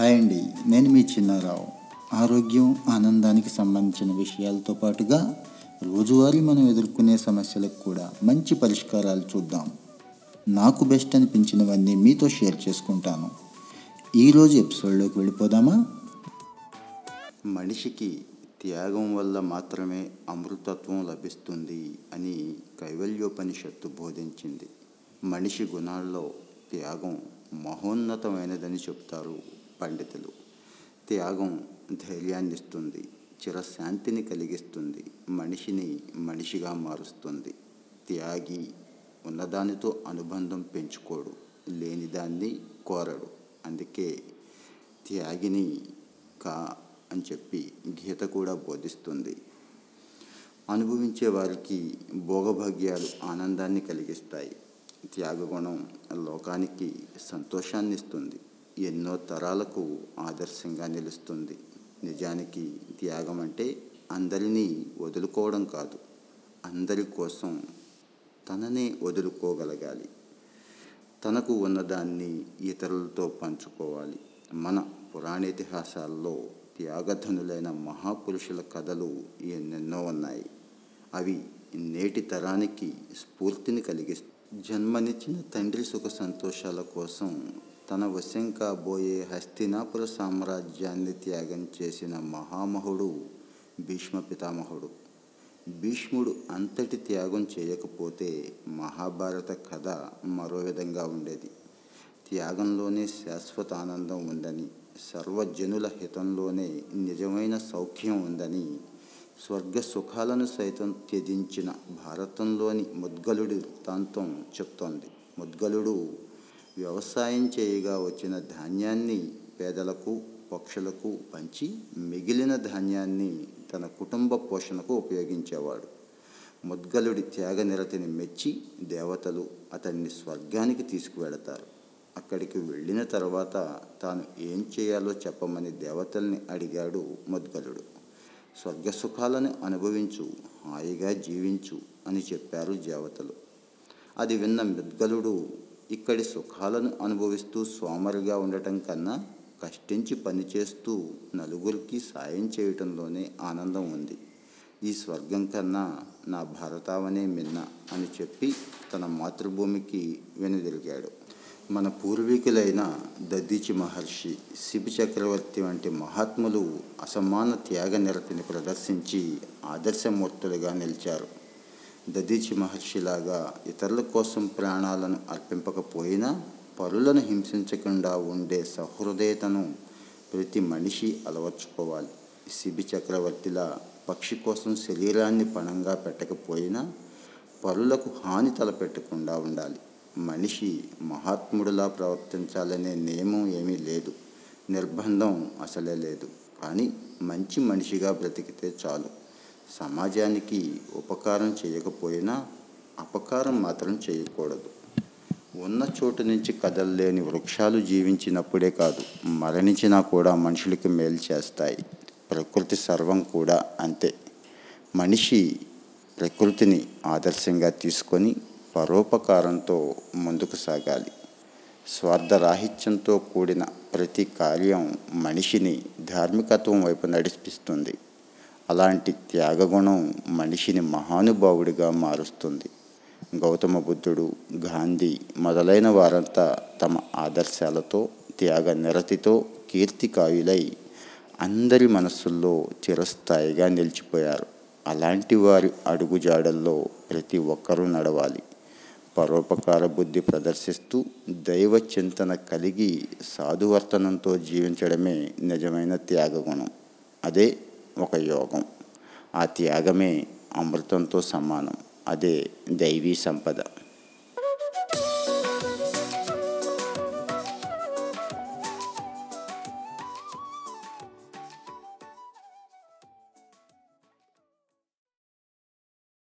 Hi అండి. నేను మీ చిన్నారావు. ఆరోగ్యం ఆనందానికి సంబంధించిన విషయాలతో పాటుగా రోజువారీ మనం ఎదుర్కొనే సమస్యలకు కూడా మంచి పరిష్కారాలు చూద్దాం. నాకు బెస్ట్ అనిపించినవన్నీ మీతో షేర్ చేసుకుంటాను. ఈరోజు ఎపిసోడ్లోకి వెళ్ళిపోదామా? మనిషికి త్యాగం వల్ల మాత్రమే అమృతత్వం లభిస్తుంది అని కైవల్యోపనిషత్తు బోధించింది. మనిషి గుణాల్లో త్యాగం మహోన్నతమైనదని చెప్తారు. పండితులు. త్యాగం ధైర్యాన్ని ఇస్తుంది చిరశాంతిని కలిగిస్తుంది. మనిషిని మనిషిగా మారుస్తుంది. త్యాగి ఉన్నదానితో అనుబంధం పెంచుకోడు. లేనిదాన్ని కోరడు. అందుకే త్యాగిని కా అని చెప్పి గీత కూడా బోధిస్తుంది. అనుభవించే వారికి భోగభాగ్యాలు ఆనందాన్ని కలిగిస్తాయి. త్యాగగుణం లోకానికి సంతోషాన్ని ఇస్తుంది ఎన్నో తరాలకు ఆదర్శంగా నిలుస్తుంది. నిజానికి త్యాగం అంటే అందరినీ వదులుకోవడం కాదు. అందరి కోసం తననే వదులుకోగలగాలి. తనకు ఉన్నదాన్ని ఇతరులతో పంచుకోవాలి. మన పురాణేతిహాసాల్లో త్యాగధనులైన మహాపురుషుల కథలు ఎన్నెన్నో ఉన్నాయి. అవి నేటి తరానికి స్ఫూర్తిని కలిగిస్తాయి. జన్మనిచ్చిన తండ్రి సుఖ సంతోషాల కోసం తన వశం కాబోయే హస్తినాపుర సామ్రాజ్యాన్ని త్యాగం చేసిన మహామహుడు భీష్మ పితామహుడు. భీష్ముడు అంతటి త్యాగం చేయకపోతే మహాభారత కథ మరో విధంగా ఉండేది. త్యాగంలోనే శాశ్వత ఆనందం ఉందని సర్వజనుల హితంలోనే నిజమైన సౌఖ్యం ఉందని స్వర్గ సుఖాలను సైతం త్యజించిన భారతంలోని ముద్గలుడి వృత్తాంతం చెప్తోంది. ముద్గలుడు వ్యవసాయం చేయగా వచ్చిన ధాన్యాన్ని పేదలకు పక్షులకు పంచి మిగిలిన ధాన్యాన్ని తన కుటుంబ పోషణకు ఉపయోగించేవాడు. ముద్గలుడి త్యాగనిరతిని మెచ్చి దేవతలు అతన్ని స్వర్గానికి తీసుకువెడతారు. అక్కడికి వెళ్ళిన తర్వాత తాను ఏం చేయాలో చెప్పమని దేవతల్ని అడిగాడు ముద్గలుడు. స్వర్గ సుఖాలను అనుభవించు హాయిగా జీవించు అని చెప్పారు దేవతలు. అది విన్న ముద్గలుడు ఇక్కడి సుఖాలను అనుభవిస్తూ సోమరిగా ఉండటం కన్నా కష్టించి పనిచేస్తూ నలుగురికి సాయం చేయటంలోనే ఆనందం ఉంది. ఈ స్వర్గం కన్నా నా భారతావనే మిన్న అని చెప్పి తన మాతృభూమికి వెనుదిరిగాడు. మన పూర్వీకులైన దద్దీచి మహర్షి శిబి చక్రవర్తి వంటి మహాత్ములు అసమాన త్యాగ నిరతిని ప్రదర్శించి ఆదర్శమూర్తులుగా నిలిచారు. దదీచి మహర్షిలాగా ఇతరుల కోసం ప్రాణాలను అర్పింపకపోయినా పరులను హింసించకుండా ఉండే సహృదయతను ప్రతి మనిషి అలవర్చుకోవాలి. శిబి చక్రవర్తిలా పక్షి కోసం శరీరాన్ని పణంగా పెట్టకపోయినా పరులకు హాని తలపెట్టకుండా ఉండాలి. మనిషి మహాత్ముడిలా ప్రవర్తించాలనే నియమం ఏమీ లేదు. నిర్బంధం అసలే లేదు. కానీ మంచి మనిషిగా బ్రతికితే చాలు. సమాజానికి ఉపకారం చేయకపోయినా అపకారం మాత్రం చేయకూడదు. ఉన్న చోటు నుంచి కదలలేని వృక్షాలు జీవించినప్పుడే కాదు మరణించినా కూడా మనుషులకి మేలు చేస్తాయి. ప్రకృతి సర్వం కూడా అంతే. మనిషి ప్రకృతిని ఆదర్శంగా తీసుకొని పరోపకారంతో ముందుకు సాగాలి. స్వార్థరాహిత్యంతో కూడిన ప్రతి కార్యం మనిషిని ధార్మికత్వం వైపు నడిపిస్తుంది. అలాంటి త్యాగగుణం మనిషిని మహానుభావుడిగా మారుస్తుంది. గౌతమ బుద్ధుడు గాంధీ మొదలైన వారంతా తమ ఆదర్శాలతో త్యాగ నిరతితో కీర్తికాయులై అందరి మనస్సుల్లో చిరస్థాయిగా నిలిచిపోయారు. అలాంటి వారి అడుగుజాడల్లో ప్రతి ఒక్కరూ నడవాలి. పరోపకార బుద్ధి ప్రదర్శిస్తూ దైవ చింతన కలిగి సాధువర్తనంతో జీవించడమే నిజమైన త్యాగగుణం. అదే ఒక యోగం. ఆ త్యాగమే అమృతంతో సమానం. అదే దైవీ సంపద.